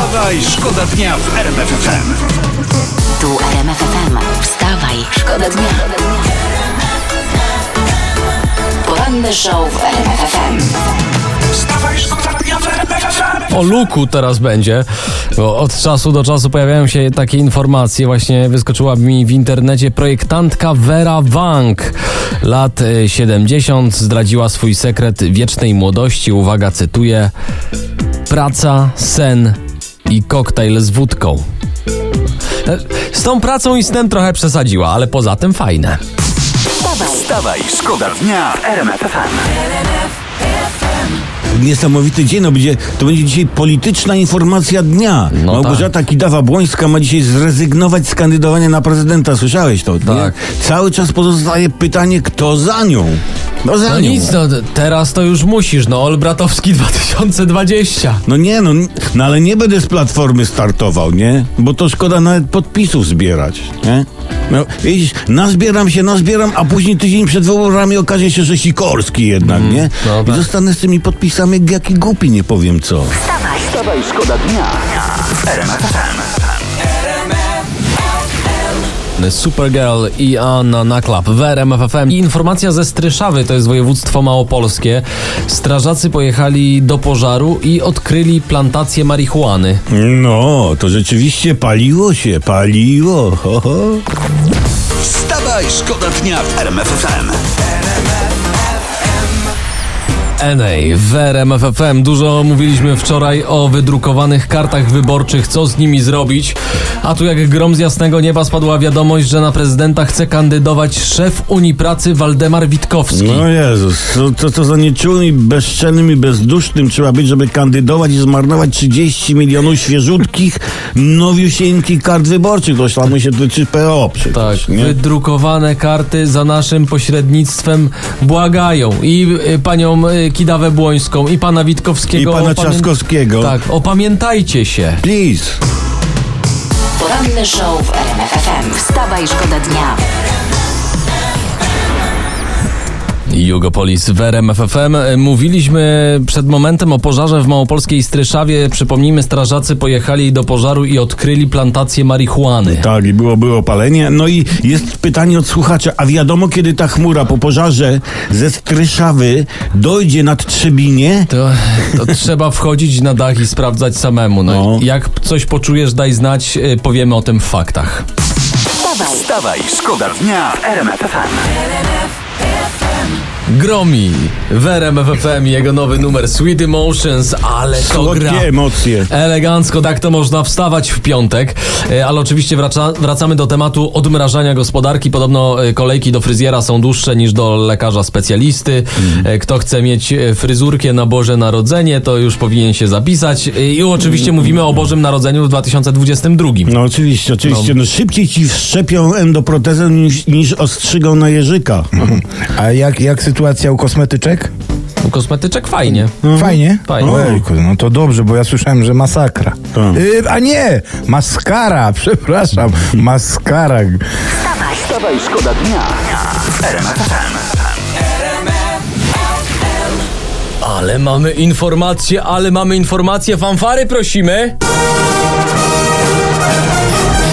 Wstawaj, szkoda dnia w RMF FM. Tu RMF FM. Wstawaj, szkoda dnia. Poranny show w RMF FM. Wstawaj, szkoda dnia w RMF FM. O luku teraz będzie, bo od czasu do czasu pojawiają się takie informacje. Właśnie wyskoczyła mi w internecie projektantka Vera Wang. Lat y, 70 zdradziła swój sekret wiecznej młodości. Uwaga, cytuję: Praca, sen i koktajl z wódką. E, Z tą pracą i snem trochę przesadziła, ale poza tym fajne. Wstawaj, szkoda dnia w RMF. Niesamowity dzień, no będzie, to będzie dzisiaj polityczna informacja dnia. No Małgorzata Kidawa-Błońska ma dzisiaj zrezygnować z kandydowania na prezydenta. Słyszałeś to? Tak. Nie? Cały czas pozostaje pytanie, kto za nią? No za No nią. nic, no teraz to już musisz, no Olbratowski 2020. No nie, no, no ale nie będę z platformy startował, nie? Bo to szkoda nawet podpisów zbierać, nie? No, widzisz, nazbieram się, nazbieram, a później tydzień przed wyborami okaże się, że Sikorski jednak, nie? dobra. I zostanę z tymi podpisami jak jaki głupi, nie powiem co. Wstawaj, szkoda dnia FM. Supergirl i Anna Naklap w RMF FM. I informacja ze Stryszawy, to jest województwo małopolskie. Strażacy pojechali do pożaru i odkryli plantację marihuany. No, to rzeczywiście paliło się, paliło. Ho, ho. Wstawaj, szkoda dnia w RMF FM. NA w RMF FM. Dużo mówiliśmy wczoraj o wydrukowanych kartach wyborczych, co z nimi zrobić. A tu jak grom z jasnego nieba spadła wiadomość, że na prezydenta chce kandydować szef Unii Pracy Waldemar Witkowski. No Jezus, co, co za nieczulnym, i bezczelnym i bezdusznym trzeba być, żeby kandydować i zmarnować 30 milionów świeżutkich, nowiusieńkich kart wyborczych. To tam się tyczy PO przecież, Tak, nie? wydrukowane karty za naszym pośrednictwem błagają i y, panią y, Kidawę Błońską, i pana Witkowskiego. I pana opamię- Trzaskowskiego. Tak, opamiętajcie się. Please. Poranny show w RMF FM. Wstawaj, szkoda dnia. Jugopolis w RMF FM. Mówiliśmy przed momentem o pożarze w małopolskiej Stryszawie. Przypomnijmy, strażacy pojechali do pożaru i odkryli plantację marihuany. Tak, i było, było palenie. No i jest pytanie od słuchacza, a wiadomo kiedy ta chmura po pożarze ze Stryszawy dojdzie nad Trzebinie? To, to trzeba wchodzić na dach i sprawdzać samemu. No, No. Jak coś poczujesz, daj znać, y, powiemy o tym w faktach. Wstawaj, Wstawaj, szkoda dnia w RMF FM. Gromi w RMF FM jego nowy numer Sweet Emotions, ale to gra. Słodkie emocje. Elegancko, tak to można wstawać w piątek, E, ale oczywiście wraca, wracamy do tematu odmrażania gospodarki. Podobno e, kolejki do fryzjera są dłuższe niż do lekarza specjalisty. E, Kto chce mieć fryzurkę na Boże Narodzenie, to już powinien się zapisać. I oczywiście mówimy o Bożym Narodzeniu w 2022. No oczywiście, oczywiście. No. szybciej ci wszczepią endoprotezę niż, niż ostrzygą na jeżyka. A jak, jak sytuacja u kosmetyczek? Kosmetyczek fajnie. Fajnie? Fajnie. Ojku, no to dobrze, bo ja słyszałem, że masakra. Tak. Y, a nie! Maskara, przepraszam. Maskara. Wstawaj, szkoda dnia RMF FM. Ale mamy informacje, ale mamy informacje. Fanfary prosimy.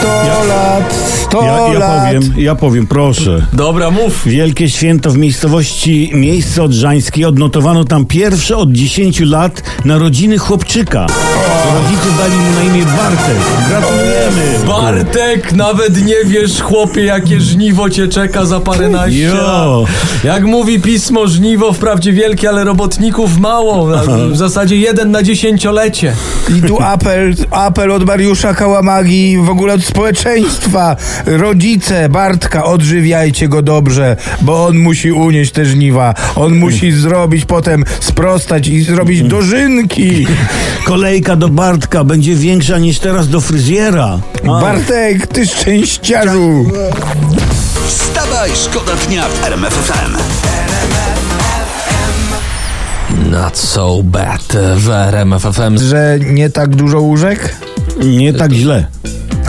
100 lat, 100 Ja, ja lat. powiem, ja powiem, proszę. Dobra, mów. Wielkie święto w miejscowości Miejsce Odrzańskie. Odnotowano tam pierwsze od 10 lat narodziny chłopczyka. Rodzice dali mu na imię Bartek. Gratulujemy. Bartek, nawet nie wiesz, chłopie, jakie żniwo cię czeka za paręnaście Jo. lat. Jak mówi pismo, żniwo wprawdzie wielkie, ale robotników mało. W zasadzie jeden na dziesięciolecie. I tu apel, apel od Mariusza Kałamagi, w ogóle od społeczeństwa. Rodzice Bartka, odżywiajcie go dobrze, bo on musi unieść te żniwa. On musi zrobić potem, sprostać i zrobić dożynki. Kolejka do Bartka będzie większa niż teraz do fryzjera. A. Bartek, ty szczęściarzu. Wstawaj, szkoda dnia w RMF FM. Not so bad w RMF FM. Że nie tak dużo łóżek? Nie tak źle.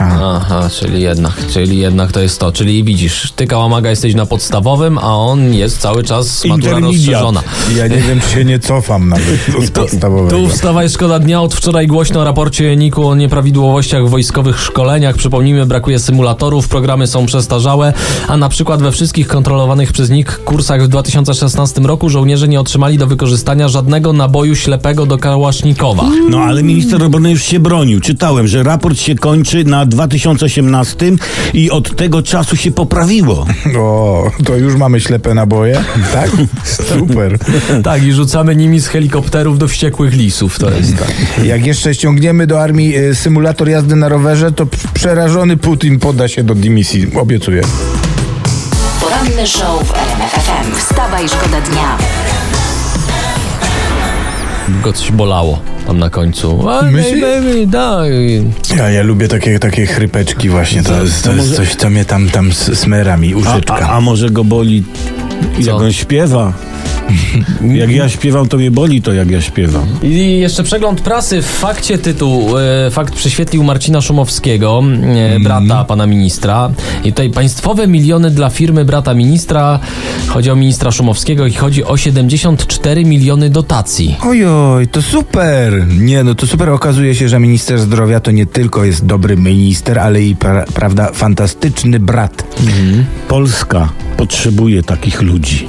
Aha, czyli jednak, czyli jednak to jest to. Czyli widzisz, ty Kałamaga jesteś na podstawowym, a on jest cały czas matura rozszerzona. Ja nie wiem, czy się nie cofam nawet z podstawowego. Tu wstawaj szkoda dnia. Od wczoraj głośno o raporcie NIK-u o nieprawidłowościach w wojskowych szkoleniach. Przypomnijmy, brakuje symulatorów, programy są przestarzałe, a na przykład we wszystkich kontrolowanych przez NIK kursach w 2016 roku żołnierze nie otrzymali do wykorzystania żadnego naboju ślepego do kałasznikowa. No ale minister obrony już się bronił. Czytałem, że raport się kończy na 2018 i od tego czasu się poprawiło. O, to już mamy ślepe naboje? Tak? Super. Tak, i rzucamy nimi z helikopterów do wściekłych lisów. To jest tak. Jak jeszcze ściągniemy do armii y, symulator jazdy na rowerze, to przerażony Putin poda się do dymisji. Obiecuję. Poranny show w RMF FM. Wstawaj, szkoda dnia. Go coś bolało tam na końcu. Myślisz? baby, tak. Ja, ja lubię takie, takie chrypeczki właśnie. To, jest, to jest coś, co mnie tam, tam s- smera mi, A, uszyczka. a, a może go boli, jak Co? on śpiewa? Jak ja śpiewam, to mnie boli to, jak ja śpiewam. I jeszcze przegląd prasy. W fakcie tytuł. E, fakt prześwietlił Marcina Szumowskiego, e, brata pana ministra. I tutaj państwowe miliony dla firmy brata ministra. Chodzi o ministra Szumowskiego i chodzi o 74 miliony dotacji. Ojoj, to super! Nie, no to super. Okazuje się, że minister zdrowia to nie tylko jest dobry minister, ale i, pra, prawda, fantastyczny brat. Polska potrzebuje takich ludzi.